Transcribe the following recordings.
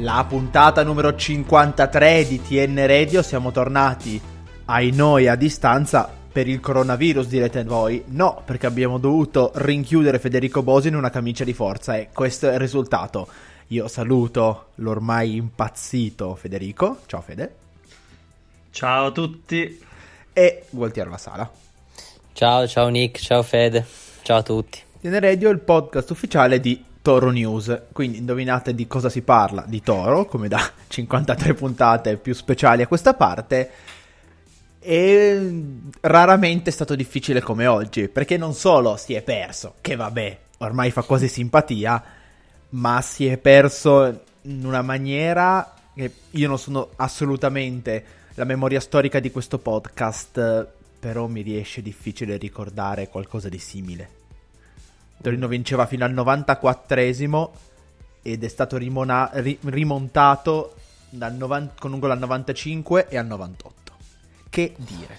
La puntata numero 53 di TN Radio, siamo tornati ai noi a distanza per il coronavirus direte voi. No, perché abbiamo dovuto rinchiudere Federico Bosi in una camicia di forza e questo è il risultato. Io saluto l'ormai impazzito Federico. Ciao Fede. Ciao a tutti. E Gualtiero La Sala. Ciao, ciao Nick, ciao Fede. Ciao a tutti. TN Radio è il podcast ufficiale di Toro News. Quindi indovinate di cosa si parla? Di Toro, come da 53 puntate più speciali a questa parte. E raramente è stato difficile come oggi, perché non solo si è perso, che vabbè, ormai fa quasi simpatia, ma si è perso in una maniera che io non sono assolutamente la memoria storica di questo podcast, però mi riesce difficile ricordare qualcosa di simile. Torino vinceva fino al 94esimo ed è stato rimona- ri- rimontato novan- con un gol al 95 e al 98. Che dire?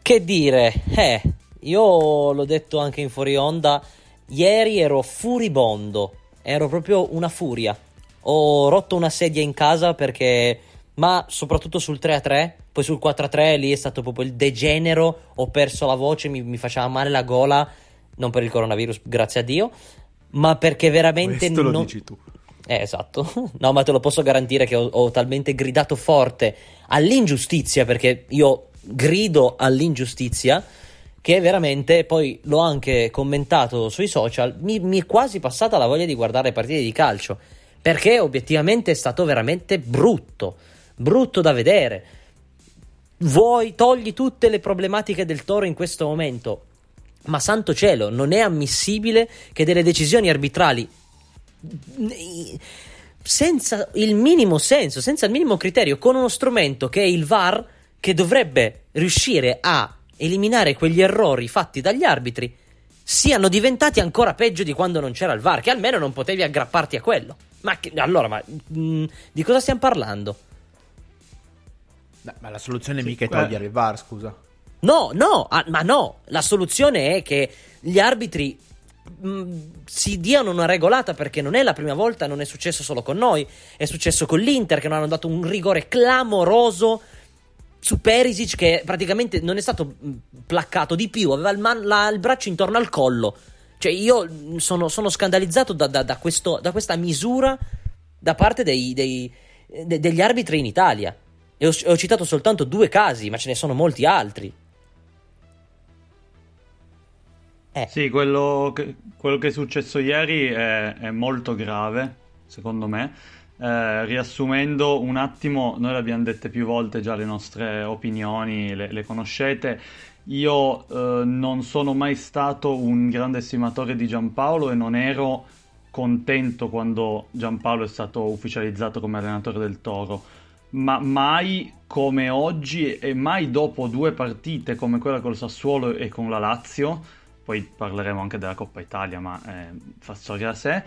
Che dire? Eh, io l'ho detto anche in fuori onda, ieri ero furibondo, ero proprio una furia. Ho rotto una sedia in casa perché, ma soprattutto sul 3-3, poi sul 4-3 lì è stato proprio il degenero, ho perso la voce, mi, mi faceva male la gola non per il coronavirus, grazie a Dio, ma perché veramente Questo lo non... dici tu. Eh, esatto. No, ma te lo posso garantire che ho, ho talmente gridato forte all'ingiustizia, perché io grido all'ingiustizia, che veramente poi l'ho anche commentato sui social, mi, mi è quasi passata la voglia di guardare partite di calcio, perché obiettivamente è stato veramente brutto, brutto da vedere. Vuoi togli tutte le problematiche del Toro in questo momento, ma santo cielo, non è ammissibile che delle decisioni arbitrali senza il minimo senso, senza il minimo criterio, con uno strumento che è il VAR, che dovrebbe riuscire a eliminare quegli errori fatti dagli arbitri, siano diventati ancora peggio di quando non c'era il VAR, che almeno non potevi aggrapparti a quello. Ma che, allora, ma mh, di cosa stiamo parlando? No, ma la soluzione Sì, mica è togliere il VAR, scusa. No, no, ah, ma no, la soluzione è che gli arbitri mh, si diano una regolata perché non è la prima volta, non è successo solo con noi, è successo con l'Inter che non hanno dato un rigore clamoroso su Perisic che praticamente non è stato mh, placcato di più, aveva il, man- la- il braccio intorno al collo. Cioè io mh, sono, sono scandalizzato da, da- da questo- da questa misura da parte dei- dei- de- degli arbitri in Italia. E ho, ho citato soltanto due casi, ma ce ne sono molti altri. Eh. Sì, quello che, quello che è successo ieri è, è molto grave, secondo me. Eh, riassumendo un attimo, noi le abbiamo dette più volte già le nostre opinioni, le, le conoscete. Io eh, non sono mai stato un grande estimatore di Giampaolo e non ero contento quando Giampaolo è stato ufficializzato come allenatore del Toro, ma mai come oggi e mai dopo due partite come quella col Sassuolo e con la Lazio, poi parleremo anche della Coppa Italia, ma eh, fa storia a sé,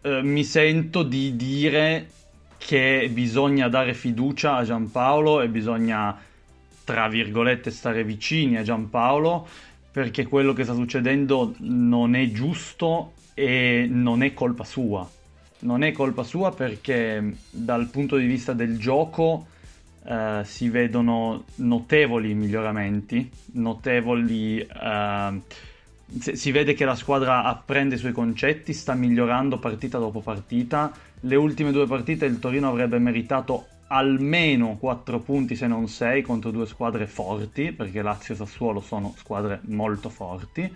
eh, mi sento di dire che bisogna dare fiducia a Giampaolo e bisogna, tra virgolette, stare vicini a Giampaolo perché quello che sta succedendo non è giusto e non è colpa sua. Non è colpa sua perché dal punto di vista del gioco eh, si vedono notevoli miglioramenti, notevoli... si si vede che la squadra apprende i suoi concetti, sta migliorando partita dopo partita. Le ultime due partite il Torino avrebbe meritato almeno 4 punti se non 6 contro due squadre forti, perché Lazio e Sassuolo sono squadre molto forti.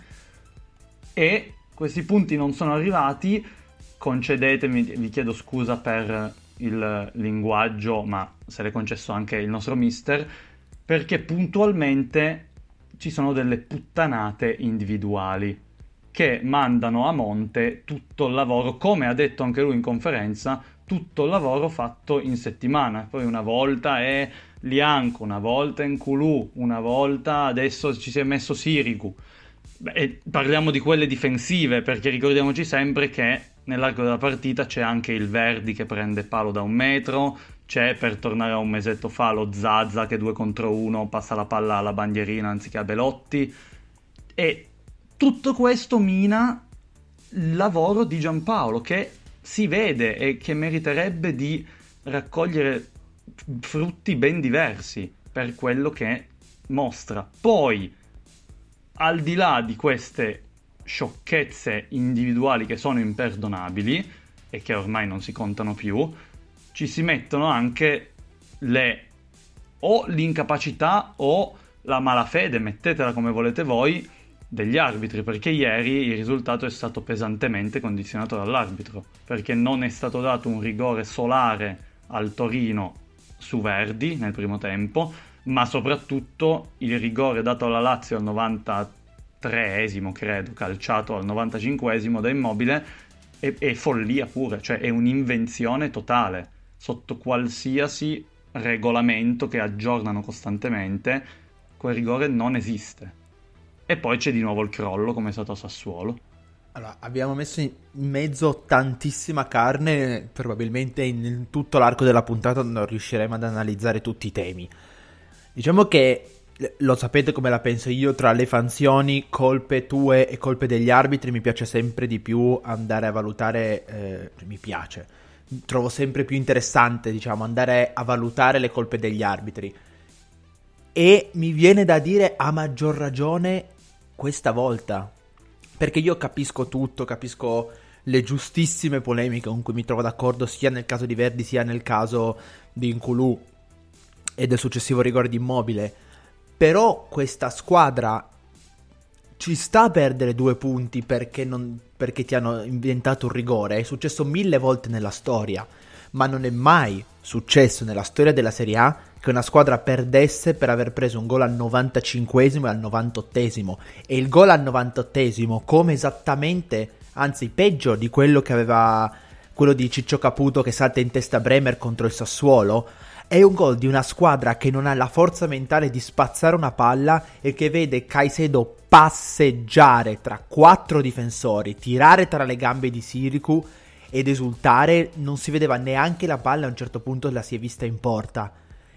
E questi punti non sono arrivati, concedetemi, vi chiedo scusa per il linguaggio, ma se l'è concesso anche il nostro mister, perché puntualmente ci sono delle puttanate individuali che mandano a monte tutto il lavoro, come ha detto anche lui in conferenza, tutto il lavoro fatto in settimana. Poi una volta è Lianco, una volta è Nkulu, una volta adesso ci si è messo Sirigu. Beh, parliamo di quelle difensive perché ricordiamoci sempre che nell'arco della partita c'è anche il Verdi che prende palo da un metro, c'è per tornare a un mesetto fa lo Zazza che due contro uno passa la palla alla bandierina anziché a Belotti e tutto questo mina il lavoro di Giampaolo che si vede e che meriterebbe di raccogliere frutti ben diversi per quello che mostra. Poi, al di là di queste sciocchezze individuali che sono imperdonabili e che ormai non si contano più, ci si mettono anche le o l'incapacità o la malafede, mettetela come volete voi, degli arbitri, perché ieri il risultato è stato pesantemente condizionato dall'arbitro, perché non è stato dato un rigore solare al Torino su Verdi nel primo tempo, ma soprattutto il rigore dato alla Lazio al 93esimo, credo, calciato al 95esimo da Immobile, è, è follia pure, cioè è un'invenzione totale, sotto qualsiasi regolamento che aggiornano costantemente, quel rigore non esiste. E poi c'è di nuovo il crollo, come è stato a Sassuolo. Allora, abbiamo messo in mezzo tantissima carne, probabilmente in tutto l'arco della puntata non riusciremo ad analizzare tutti i temi. Diciamo che lo sapete come la penso io, tra le fanzioni, colpe tue e colpe degli arbitri mi piace sempre di più andare a valutare, eh, mi piace, trovo sempre più interessante, diciamo, andare a valutare le colpe degli arbitri. E mi viene da dire a maggior ragione questa volta. Perché io capisco tutto, capisco le giustissime polemiche con cui mi trovo d'accordo sia nel caso di Verdi sia nel caso di Inculu e del successivo rigore di Immobile. Però questa squadra ci sta a perdere due punti perché, non, perché ti hanno inventato un rigore. È successo mille volte nella storia, ma non è mai successo nella storia della Serie A che una squadra perdesse per aver preso un gol al 95esimo e al 98esimo. E il gol al 98esimo, come esattamente, anzi peggio di quello che aveva quello di Ciccio Caputo che salta in testa Bremer contro il Sassuolo, è un gol di una squadra che non ha la forza mentale di spazzare una palla e che vede Caicedo passeggiare tra quattro difensori, tirare tra le gambe di Siricu ed esultare. Non si vedeva neanche la palla, a un certo punto la si è vista in porta.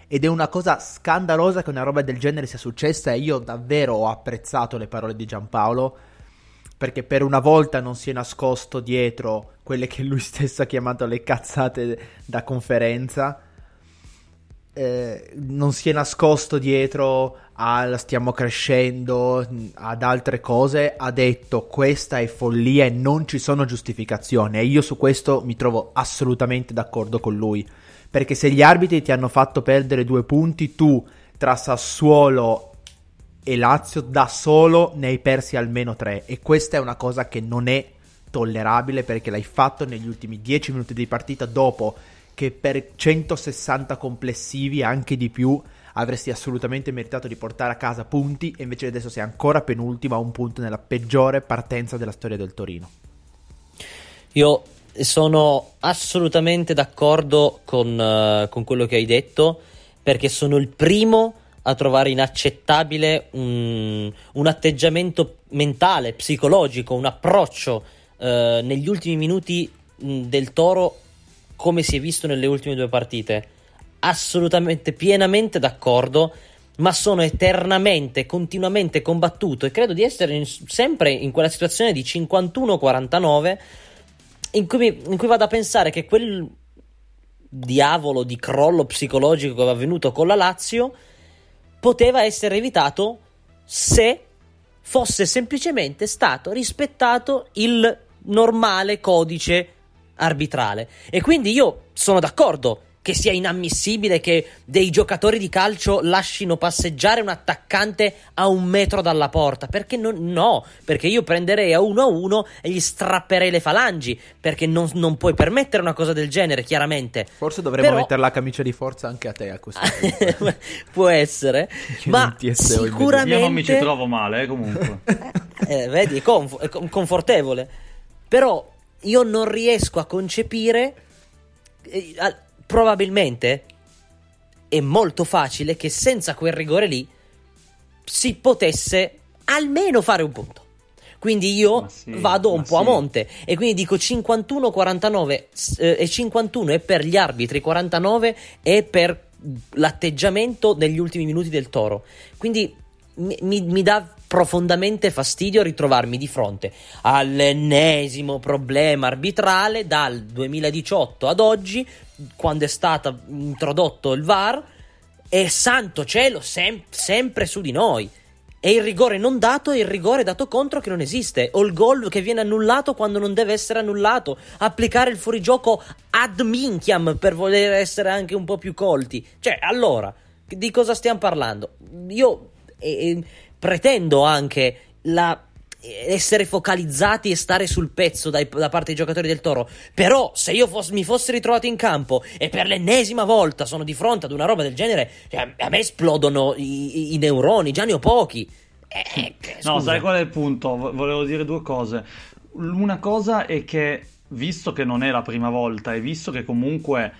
Ed è una cosa scandalosa che una roba del genere sia successa e io davvero ho apprezzato le parole di Giampaolo perché per una volta non si è nascosto dietro quelle che lui stesso ha chiamato le cazzate da conferenza. Eh, non si è nascosto dietro al stiamo crescendo, ad altre cose, ha detto questa è follia e non ci sono giustificazioni e io su questo mi trovo assolutamente d'accordo con lui perché se gli arbitri ti hanno fatto perdere due punti, tu tra Sassuolo e Lazio da solo ne hai persi almeno tre. E questa è una cosa che non è tollerabile perché l'hai fatto negli ultimi dieci minuti di partita dopo che per 160 complessivi, anche di più, avresti assolutamente meritato di portare a casa punti e invece adesso sei ancora penultimo a un punto nella peggiore partenza della storia del Torino. Io sono assolutamente d'accordo con, uh, con, quello che hai detto, perché sono il primo a trovare inaccettabile un, un atteggiamento mentale, psicologico, un approccio uh, negli ultimi minuti del Toro come si è visto nelle ultime due partite. Assolutamente, pienamente d'accordo, ma sono eternamente, continuamente combattuto e credo di essere in, sempre in quella situazione di 51-49 in cui, mi, in cui vado a pensare che quel diavolo di crollo psicologico che aveva avvenuto con la Lazio poteva essere evitato se fosse semplicemente stato rispettato il normale codice arbitrale. E quindi io sono d'accordo che sia inammissibile che dei giocatori di calcio lasciino passeggiare un attaccante a un metro dalla porta. Perché non, no, perché io prenderei a uno a uno e gli strapperei le falangi. Perché non, non puoi permettere una cosa del genere, chiaramente. Forse dovremmo Però- mettere la camicia di forza anche a te a questo punto. Può essere, Che ma sicuramente Io non mi ci trovo male, eh, comunque. eh, vedi, è, conf- è con- confortevole. Però io non riesco a concepire. eh, probabilmente è molto facile che senza quel rigore lì si potesse almeno fare un punto. Quindi io sì, vado un po' a sì. monte e quindi dico 51-49 s- eh, e 51 è per gli arbitri, 49 è per l'atteggiamento negli ultimi minuti del toro. Quindi mi, mi- dà profondamente fastidio ritrovarmi di fronte all'ennesimo problema arbitrale dal 2018 ad oggi, quando è stato introdotto il VAR, e santo cielo, sem- sempre su di noi. E il rigore non dato e il rigore dato contro che non esiste. O il gol che viene annullato quando non deve essere annullato. Applicare il fuorigioco ad minchiam per voler essere anche un po' più colti. Cioè, allora, di cosa stiamo parlando? Io eh, eh, pretendo anche la essere focalizzati e stare sul pezzo dai- da parte dei giocatori del Toro. Però, se io fos- mi fossi ritrovato in campo e per l'ennesima volta sono di fronte ad una roba del genere, cioè, a me esplodono i, i- i neuroni, già ne ho pochi. Eh, che- No, sai qual è il punto? Vo- Volevo dire due cose. Una cosa è che, visto che non è la prima volta e visto che comunque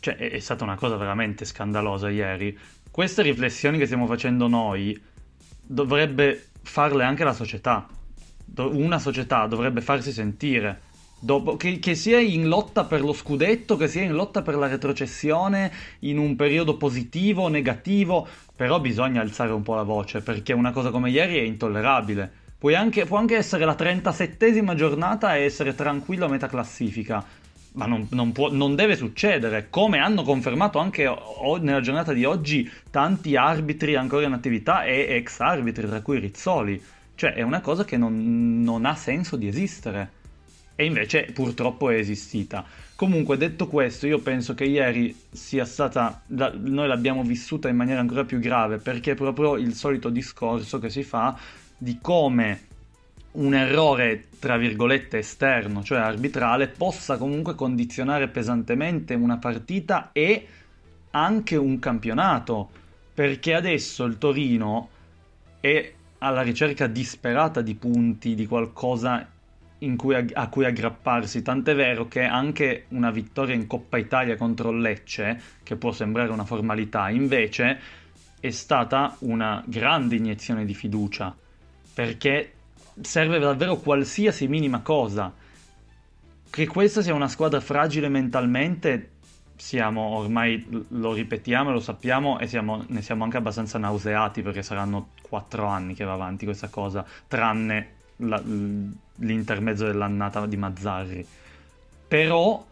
cioè, è, è stata una cosa veramente scandalosa ieri, queste riflessioni che stiamo facendo noi dovrebbe farle anche la società. Una società dovrebbe farsi sentire. Dopo, che, che sia in lotta per lo scudetto, che sia in lotta per la retrocessione, in un periodo positivo o negativo, però bisogna alzare un po' la voce, perché una cosa come ieri è intollerabile. Anche- può anche essere la 37esima giornata e essere tranquillo a metà classifica, ma non, non può- non deve succedere, come hanno confermato anche o- nella giornata di oggi tanti arbitri ancora in attività e ex arbitri, tra cui Rizzoli. Cioè è una cosa che non, non ha senso di esistere. E invece purtroppo è esistita. Comunque, detto questo, io penso che ieri sia stata. la- noi l'abbiamo vissuta in maniera ancora più grave perché è proprio il solito discorso che si fa di come un errore, tra virgolette, esterno, cioè arbitrale, possa comunque condizionare pesantemente una partita e anche un campionato. Perché adesso il Torino è alla ricerca disperata di punti, di qualcosa cui ag- a cui aggrapparsi. Tant'è vero che anche una vittoria in Coppa Italia contro Lecce, che può sembrare una formalità, invece è stata una grande iniezione di fiducia. Perché serve davvero qualsiasi minima cosa. Che questa sia una squadra fragile mentalmente, siamo ormai, lo ripetiamo e lo sappiamo e siamo- ne siamo anche abbastanza nauseati perché saranno quattro anni che va avanti questa cosa, tranne la- l'intermezzo dell'annata di Mazzarri. Però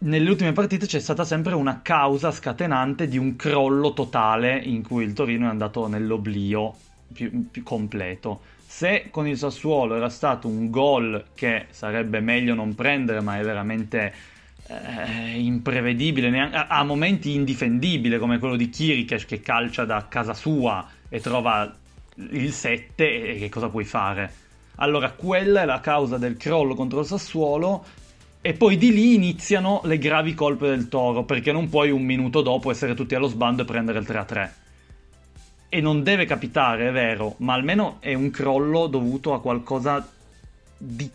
nelle ultime partite c'è stata sempre una causa scatenante di un crollo totale in cui il Torino è andato nell'oblio più, più completo. Se con il Sassuolo era stato un gol che sarebbe meglio non prendere, ma è veramente eh, imprevedibile, a momenti indifendibile, come quello di Kirikesh che calcia da casa sua e trova il 7, e che cosa puoi fare? Allora, quella è la causa del crollo contro il Sassuolo. E poi di lì iniziano le gravi colpe del Toro, perché non puoi un minuto dopo essere tutti allo sbando e prendere il 3-3. E non deve capitare, è vero, ma almeno è un crollo dovuto a qualcosa di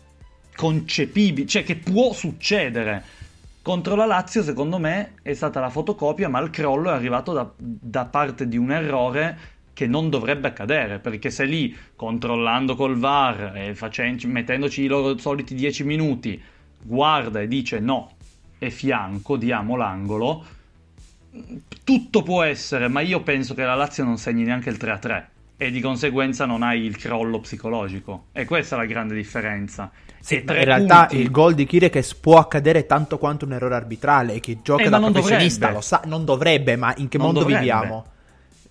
concepibile, cioè che può succedere. Contro la Lazio, secondo me, è stata la fotocopia, ma il crollo è arrivato da, da parte di un errore che non dovrebbe accadere, perché se lì, controllando col VAR e facendo- mettendoci i loro soliti 10 minuti, guarda e dice no, è fianco, diamo l'angolo, tutto può essere, ma io penso che la Lazio non segni neanche il 3-3 e di conseguenza non hai il crollo psicologico. E questa è la grande differenza. Sì, in realtà punti- il gol di Kirikes può accadere tanto quanto un errore arbitrale e chi gioca Eh, da professionista dovrebbe. lo sa, non dovrebbe, ma in che Non mondo dovrebbe. viviamo?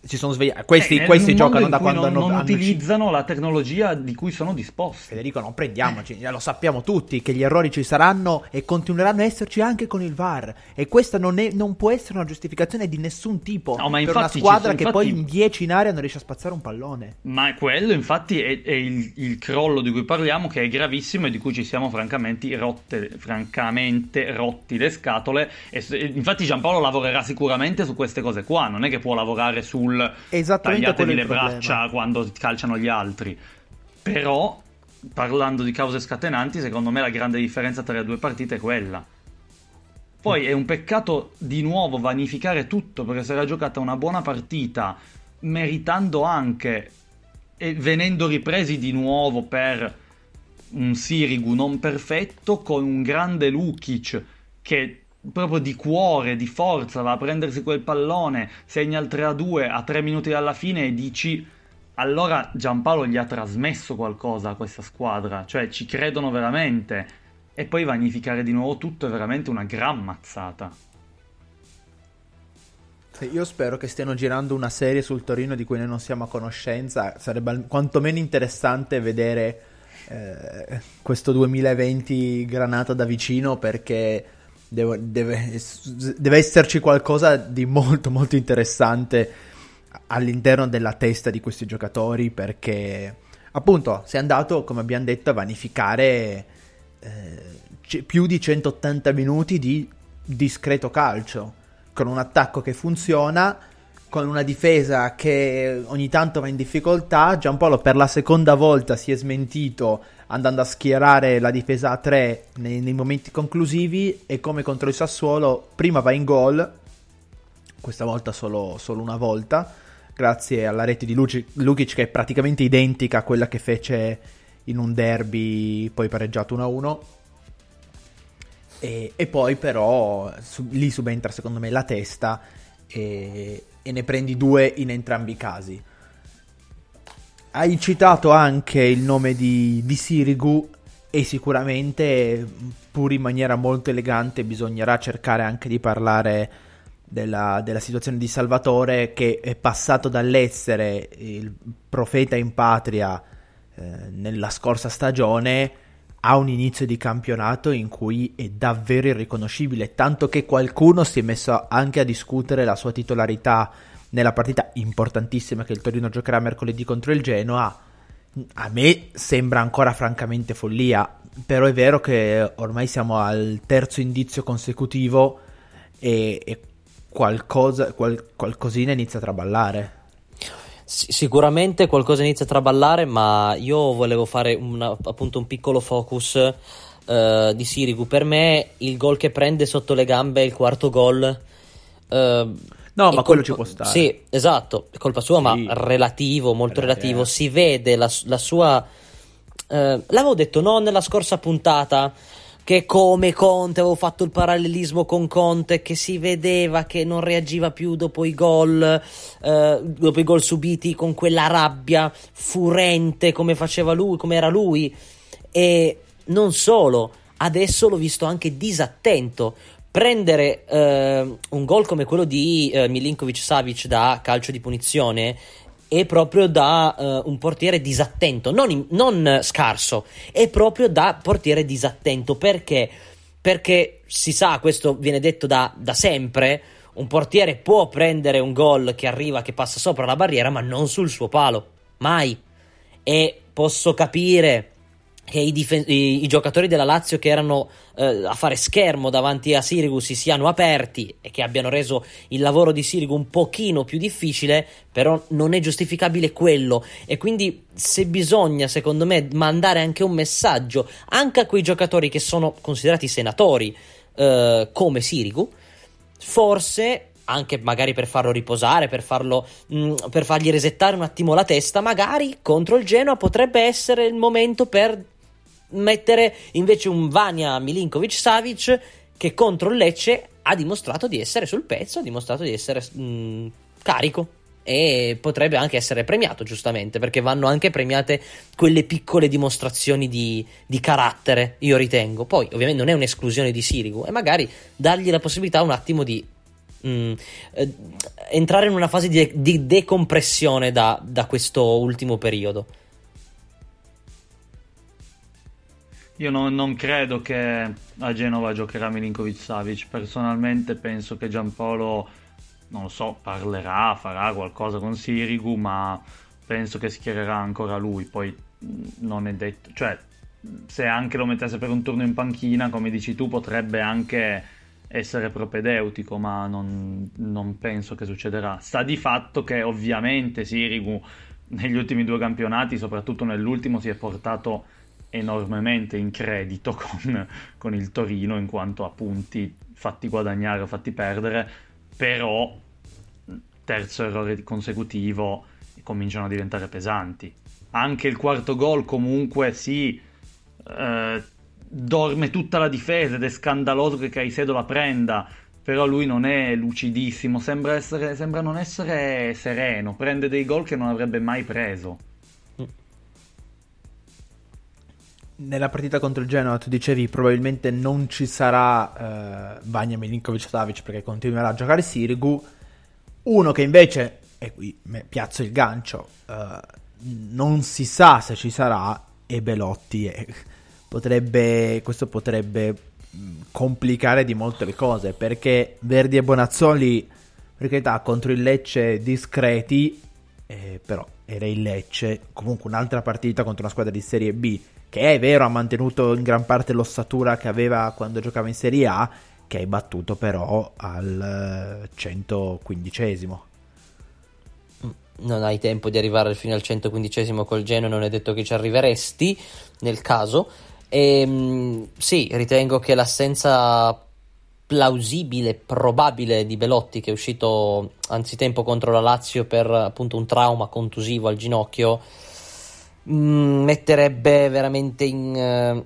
Si sono svegliati. Questi, Eh, questi giocano da quando non, hanno, non hanno utilizzano la tecnologia di cui sono disposti. Federico, non prendiamoci, lo sappiamo tutti che gli errori ci saranno e continueranno a esserci anche con il VAR. E questa non, è- non può essere una giustificazione di nessun tipo No, ma per una squadra sono- che poi infatti- in 10 in area non riesce a spazzare un pallone. Ma quello infatti è, è il, il crollo di cui parliamo che è gravissimo e di cui ci siamo francamente, rotte, francamente rotti le scatole. E infatti Giampaolo lavorerà sicuramente su queste cose qua, non è che può lavorare sul Esattamente tagliatevi le braccia quando calciano gli altri. Però, parlando di cause scatenanti, secondo me la grande differenza tra le due partite è quella. Poi è un peccato di nuovo vanificare tutto perché si era giocata una buona partita, meritando anche e venendo ripresi di nuovo per un Sirigu non perfetto con un grande Lukic che proprio di cuore, di forza va a prendersi quel pallone, segna il 3-2 a 3 minuti dalla fine e dici allora Giampaolo gli ha trasmesso qualcosa a questa squadra, cioè ci credono veramente e poi vanificare di nuovo tutto è veramente una gran mazzata. Io spero che stiano girando una serie sul Torino di cui noi non siamo a conoscenza. Sarebbe quantomeno interessante vedere eh, questo 2020 granata da vicino perché devo- deve, deve esserci qualcosa di molto molto interessante all'interno della testa di questi giocatori perché appunto si è andato come abbiamo detto a vanificare eh, c- più di 180 minuti di discreto calcio con un attacco che funziona con una difesa che ogni tanto va in difficoltà. Giampaolo per la seconda volta si è smentito andando a schierare la difesa a 3 nei, nei momenti conclusivi e come contro il Sassuolo prima va in gol questa volta solo, solo una volta grazie alla rete di Luci- Lukic che è praticamente identica a quella che fece in un derby poi pareggiato 1-1 e, e poi però su- lì subentra secondo me la testa e, e ne prendi due in entrambi i casi hai citato anche il nome di, di Sirigu e sicuramente pur in maniera molto elegante bisognerà cercare anche di parlare della, della situazione di Salvatore che è passato dall'essere il profeta in patria eh, nella scorsa stagione a un inizio di campionato in cui è davvero irriconoscibile, tanto che qualcuno si è messo anche a discutere la sua titolarità nella partita importantissima che il Torino giocherà mercoledì contro il Genoa. A me sembra ancora francamente follia, però è vero che ormai siamo al terzo indizio consecutivo e, e qualcosa, qual- qualcosina inizia a traballare. Sicuramente qualcosa inizia a traballare, ma io volevo fare una- appunto un piccolo focus eh, di Sirigu. Per me il gol che prende sotto le gambe è il quarto gol. eh, No, ma quello ci può stare. Sì, esatto, è colpa sua, Sì. ma relativo, molto Eh, relativo. eh. Si vede la, la sua... eh, l'avevo detto no nella scorsa puntata che come Conte avevo fatto il parallelismo con Conte che si vedeva che non reagiva più dopo i gol eh, dopo i gol subiti con quella rabbia furente come faceva lui come era lui e non solo adesso l'ho visto anche disattento prendere eh, un gol come quello di eh, Milinkovic Savic da calcio di punizione è proprio da eh, un portiere disattento, non, in- non scarso, è proprio da portiere disattento. Perché? Perché si sa, questo viene detto da, da sempre, un portiere può prendere un gol che arriva, che passa sopra la barriera, ma non sul suo palo, mai. E posso capire che i, difen- i- i giocatori della Lazio che erano eh, a fare schermo davanti a Sirigu si siano aperti e che abbiano reso il lavoro di Sirigu un pochino più difficile, però non è giustificabile quello. E quindi se bisogna secondo me mandare anche un messaggio anche a quei giocatori che sono considerati senatori eh, come Sirigu, forse anche magari per farlo riposare, per farlo mh, per fargli resettare un attimo la testa, magari contro il Genoa potrebbe essere il momento per mettere invece un Vania Milinkovic Savic che contro il Lecce ha dimostrato di essere sul pezzo, ha dimostrato di essere mh, carico e potrebbe anche essere premiato giustamente perché vanno anche premiate quelle piccole dimostrazioni di, di carattere io ritengo poi ovviamente non è un'esclusione di Sirigu e magari dargli la possibilità un attimo di mm, eh, entrare in una fase di, di decompressione da, da questo ultimo periodo. Io non, non, credo che a Genova giocherà Milinkovic Savic. Personalmente penso che Giampaolo, non lo so, parlerà, farà qualcosa con Sirigu, ma penso che schiererà ancora lui. Poi non è detto, cioè, se anche lo mettesse per un turno in panchina, come dici tu, potrebbe anche essere propedeutico, ma non, non penso che succederà. Sta di fatto che ovviamente Sirigu negli ultimi due campionati, soprattutto nell'ultimo, si è portato enormemente in credito con, con, il Torino in quanto a punti fatti guadagnare o fatti perdere, però terzo errore consecutivo cominciano a diventare pesanti. Anche il quarto gol comunque sì, eh, dorme tutta la difesa ed è scandaloso che Caicedo la prenda, però lui non è lucidissimo, sembra, essere, sembra non essere sereno, prende dei gol che non avrebbe mai preso. Nella partita contro il Genoa tu dicevi probabilmente non ci sarà eh, Vanya Milinkovic Savic perché continuerà a giocare Sirigu. Uno che invece e qui piazzo il gancio eh, non si sa se ci sarà è Belotti e potrebbe, questo potrebbe complicare di molto le cose perché Verdi e Bonazzoli per carità contro il Lecce discreti eh, però era il Lecce comunque un'altra partita contro una squadra di Serie B che è vero ha mantenuto in gran parte l'ossatura che aveva quando giocava in Serie A, che hai battuto però al 115esimo. Mm, non hai tempo di arrivare fino al 115esimo col Genoa, non è detto che ci arriveresti nel caso. E, ehm, sì, ritengo che l'assenza plausibile, probabile di Belotti che è uscito anzitempo contro la Lazio per appunto un trauma contusivo al ginocchio metterebbe veramente in, eh,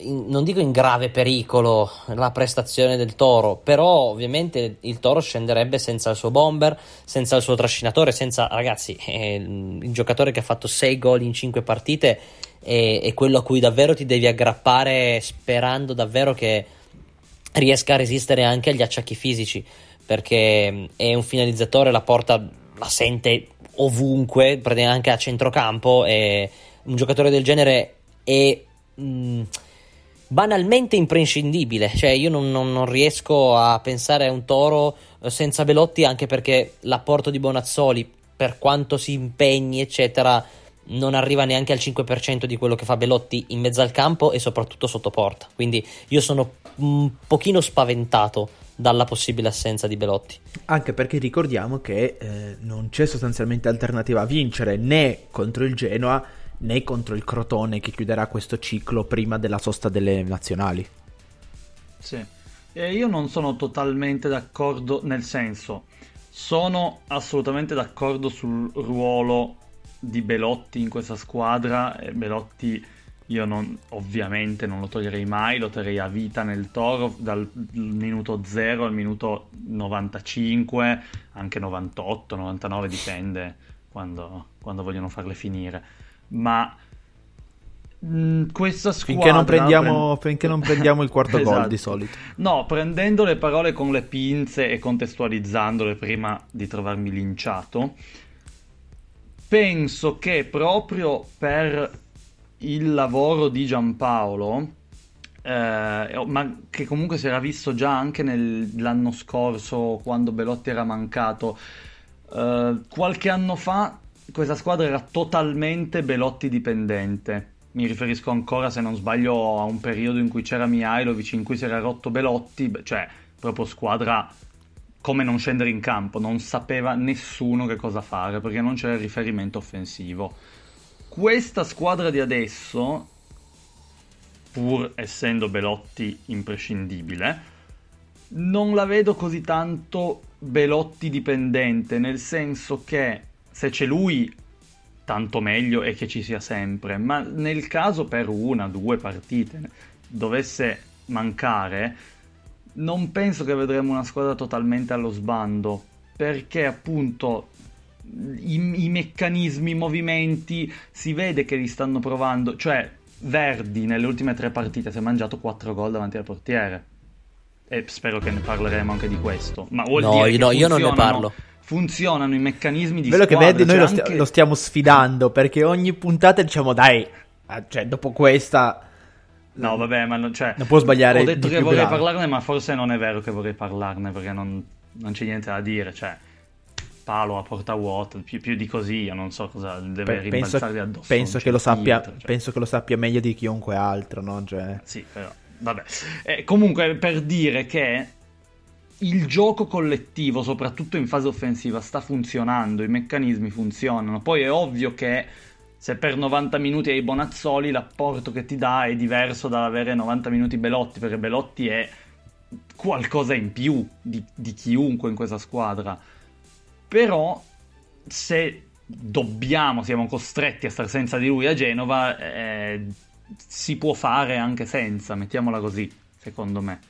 in, non dico in grave pericolo la prestazione del Toro, però ovviamente il Toro scenderebbe senza il suo bomber, senza il suo trascinatore, senza ragazzi, eh, il giocatore che ha fatto 6 gol in 5 partite è, è quello a cui davvero ti devi aggrappare sperando davvero che riesca a resistere anche agli acciacchi fisici, perché è un finalizzatore, la porta la sente ovunque, anche a centrocampo. E un giocatore del genere è mh, mm, banalmente imprescindibile. Cioè, io non, non, non, riesco a pensare a un toro eh, senza Belotti, anche perché l'apporto di Bonazzoli, per quanto si impegni, eccetera, non arriva neanche al 5% di quello che fa Belotti in mezzo al campo e soprattutto sotto porta. Quindi io sono un pochino spaventato dalla possibile assenza di Belotti. Anche perché ricordiamo che eh, non c'è sostanzialmente alternativa a vincere né contro il Genoa né contro il Crotone che chiuderà questo ciclo prima della sosta delle nazionali. Sì, e io non sono totalmente d'accordo nel senso, sono assolutamente d'accordo sul ruolo di Belotti in questa squadra. Belotti io non, ovviamente non lo toglierei mai, lo terrei a vita nel Toro dal minuto 0 al minuto 95, anche 98, 99, dipende quando, quando vogliono farle finire. Ma mh, questa squadra... Finché non prendiamo, prend... finché non prendiamo il quarto esatto. gol di solito. No, prendendo le parole con le pinze e contestualizzandole prima di trovarmi linciato, penso che proprio per il lavoro di Giampaolo, eh, ma che comunque si era visto già anche nell'anno scorso quando Belotti era mancato. Eh, qualche anno fa questa squadra era totalmente Belotti dipendente. Mi riferisco ancora, se non sbaglio, a un periodo in cui c'era Mihailovic, in cui si era rotto Belotti, cioè proprio squadra come non scendere in campo, non sapeva nessuno che cosa fare perché non c'era riferimento offensivo questa squadra di adesso, pur essendo Belotti imprescindibile, non la vedo così tanto Belotti dipendente, nel senso che se c'è lui tanto meglio è che ci sia sempre, ma nel caso per una, due partite dovesse mancare, non penso che vedremo una squadra totalmente allo sbando, perché appunto i, i meccanismi, i movimenti, si vede che li stanno provando. Cioè, Verdi nelle ultime tre partite si è mangiato 4 gol davanti al portiere. e spero che ne parleremo anche di questo. Ma vuol No, dire io che no, io non ne parlo. Funzionano i meccanismi di Quello che squadra, vedi, noi lo, stia- anche- lo stiamo sfidando perché ogni puntata diciamo dai, ah, cioè dopo questa No, vabbè, ma non, cioè, Non può sbagliare Ho detto che vorrei grave. parlarne, ma forse non è vero che vorrei parlarne perché non, non c'è niente da dire. Cioè, palo a porta vuota, più, più di così, io non so cosa deve Beh, penso, addosso. penso che lo c'è sappia, cioè. penso che lo sappia meglio di chiunque altro, no? Cioè, Sì, però, vabbè. Eh, comunque, per dire che il gioco collettivo, soprattutto in fase offensiva, sta funzionando, i meccanismi funzionano. Poi è ovvio che se per 90 minuti hai Bonazzoli, l'apporto che ti dà è diverso dall'avere 90 minuti Belotti, perché Belotti è qualcosa in più di, di chiunque in questa squadra. Però se dobbiamo, siamo costretti a stare senza di lui a Genova, eh, si può fare anche senza, mettiamola così, secondo me.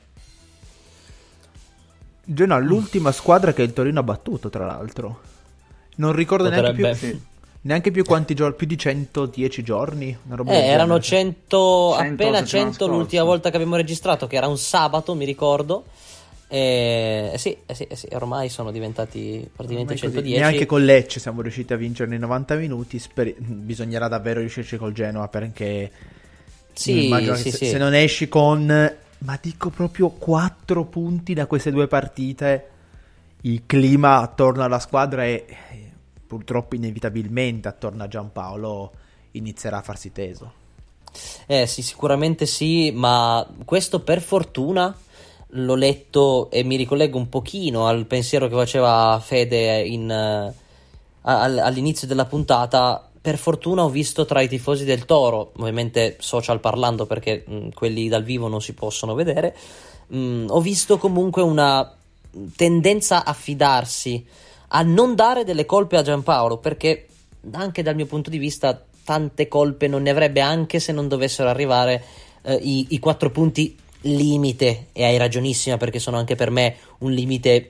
Genoa, l'ultima squadra che il Torino ha battuto, tra l'altro. Non ricordo neanche più, Potrebbe. Sì. neanche più quanti giorni, più di 110 giorni. Una roba Eh, erano genere. 100, 100 appena settimana 100 l'ultima volta che abbiamo registrato, che era un sabato, mi ricordo. E eh sì, eh sì, eh sì, ormai sono diventati praticamente Ormai così. 110. Neanche con Lecce siamo riusciti a vincere nei 90 minuti. Sper- bisognerà davvero riuscirci col Genoa perché Sì, sì, se, se non esci con, ma dico proprio 4 punti da queste due partite, il clima attorno alla squadra è eh, purtroppo inevitabilmente attorno a Giampaolo inizierà a farsi teso. Eh sì, sicuramente sì, ma questo per fortuna l'ho letto e mi ricollego un pochino al pensiero che faceva Fede in, eh, al- all'inizio della puntata. Per fortuna ho visto tra i tifosi del Toro, ovviamente social parlando perché mh, quelli dal vivo non si possono vedere, mh, ho visto comunque una tendenza a fidarsi, a non dare delle colpe a Giampaolo, perché anche dal mio punto di vista tante colpe non ne avrebbe anche se non dovessero arrivare eh, i, i quattro punti limite e hai ragionissima perché sono anche per me un limite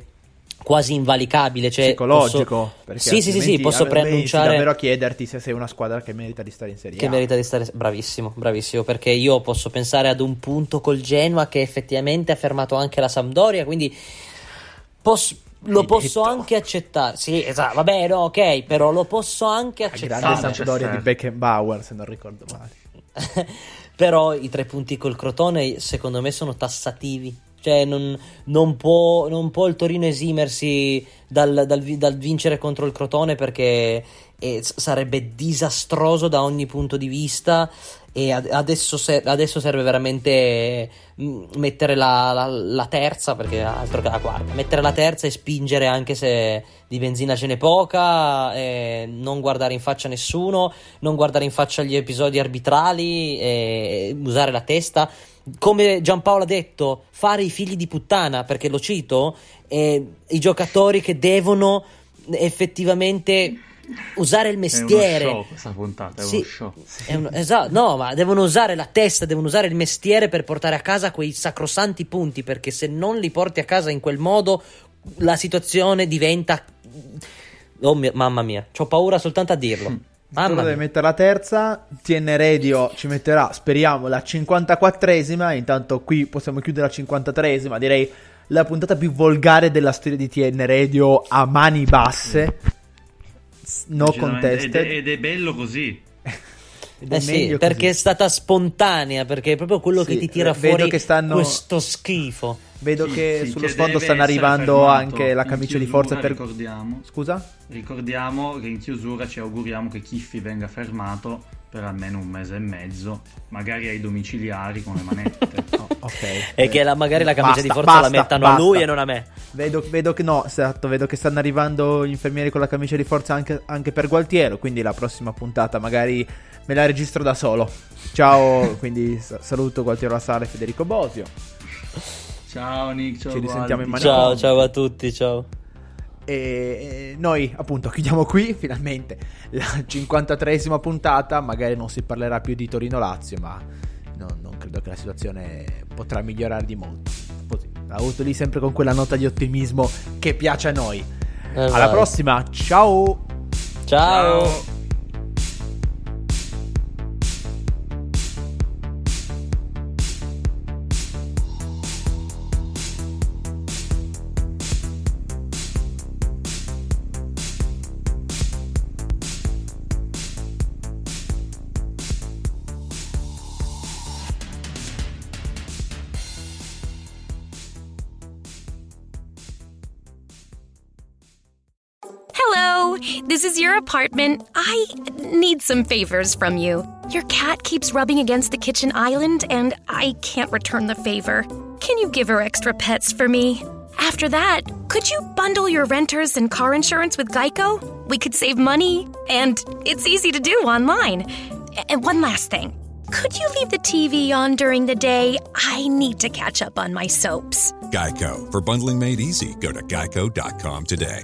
quasi invalicabile cioè Psicologico. posso- sì sì sì sì posso preannunciare davvero chiederti se sei una squadra che merita di stare in Serie che A. merita di stare bravissimo, bravissimo, perché io posso pensare ad un punto col Genoa che effettivamente ha fermato anche la Sampdoria, quindi posso- lo Hai posso detto. anche accettare. Sì, esatto, vabbè, no, ok, però lo posso anche La grande accettare. Sam- Sampdoria di Beckenbauer, se non ricordo male. Però i tre punti col Crotone, secondo me, sono tassativi. Cioè, non, non può, non può il Torino esimersi dal, dal dal vincere contro il Crotone perché eh, s- sarebbe disastroso da ogni punto di vista. E ad- adesso, adesso serve veramente mm, mettere la, la- la terza, perché altro che la quarta, mettere la terza e spingere anche se di benzina ce n'è poca, non guardare in faccia nessuno, non guardare in faccia gli episodi arbitrali, usare la testa. Come Giampaolo ha detto, fare i figli di puttana, perché lo cito, e i giocatori che devono effettivamente usare il mestiere. È uno show questa puntata, è Sì, uno show. è un- esatto, no, ma devono usare la testa, devono usare il mestiere per portare a casa quei sacrosanti punti, perché se non li porti a casa in quel modo, la situazione diventa... Oh mio- mamma mia, ho paura soltanto a dirlo. Mamma deve mettere la terza. TN Radio ci metterà, speriamo, la 54esima. Intanto qui possiamo chiudere la 53esima. Direi la puntata più volgare della storia di TN Radio a mani basse. No contested. Ed ed è bello così. Eh sì, perché così. è stata spontanea, perché è proprio quello Sì, che ti tira vedo fuori che stanno- questo schifo. Vedo Sì, che sì, sullo che sfondo stanno arrivando fermato anche la camicia di forza per... Ricordiamo, Scusa? ricordiamo che in chiusura ci auguriamo che Kiffi venga fermato per almeno un mese e mezzo, magari ai domiciliari con le manette. Oh, ok. E che la- magari la camicia Basta, di forza la basta, mettano a basta. lui e non a me. Vedo, vedo che no, esatto, vedo che stanno arrivando gli infermieri con la camicia di forza anche, anche per Gualtiero, quindi la prossima puntata magari me la registro da solo. Ciao, quindi sa- saluto Gualtiero La Sala e Federico Bosio. ciao Nick, ciao Ci risentiamo in Gualdi. mani- Ciao, ciao a tutti, ciao. E noi appunto chiudiamo qui finalmente la 53esima puntata, magari non si parlerà più di Torino-Lazio, ma no- non credo che la situazione potrà migliorare di molto. Così, la avuto lì sempre con quella nota di ottimismo che piace a noi. Eh, Alla vai. prossima, ciao! ciao. Ciao. Apartment. I need some favors from you. Your cat keeps rubbing against the kitchen island, and I can't return the favor. Can you give her extra pets for me? After that, could you bundle your renters and car insurance with Geico? We could save money, and it's easy to do online. And one last thing. Could you leave the TV on during the day? I need to catch up on my soaps. Geico. For bundling made easy, go to geico.com today.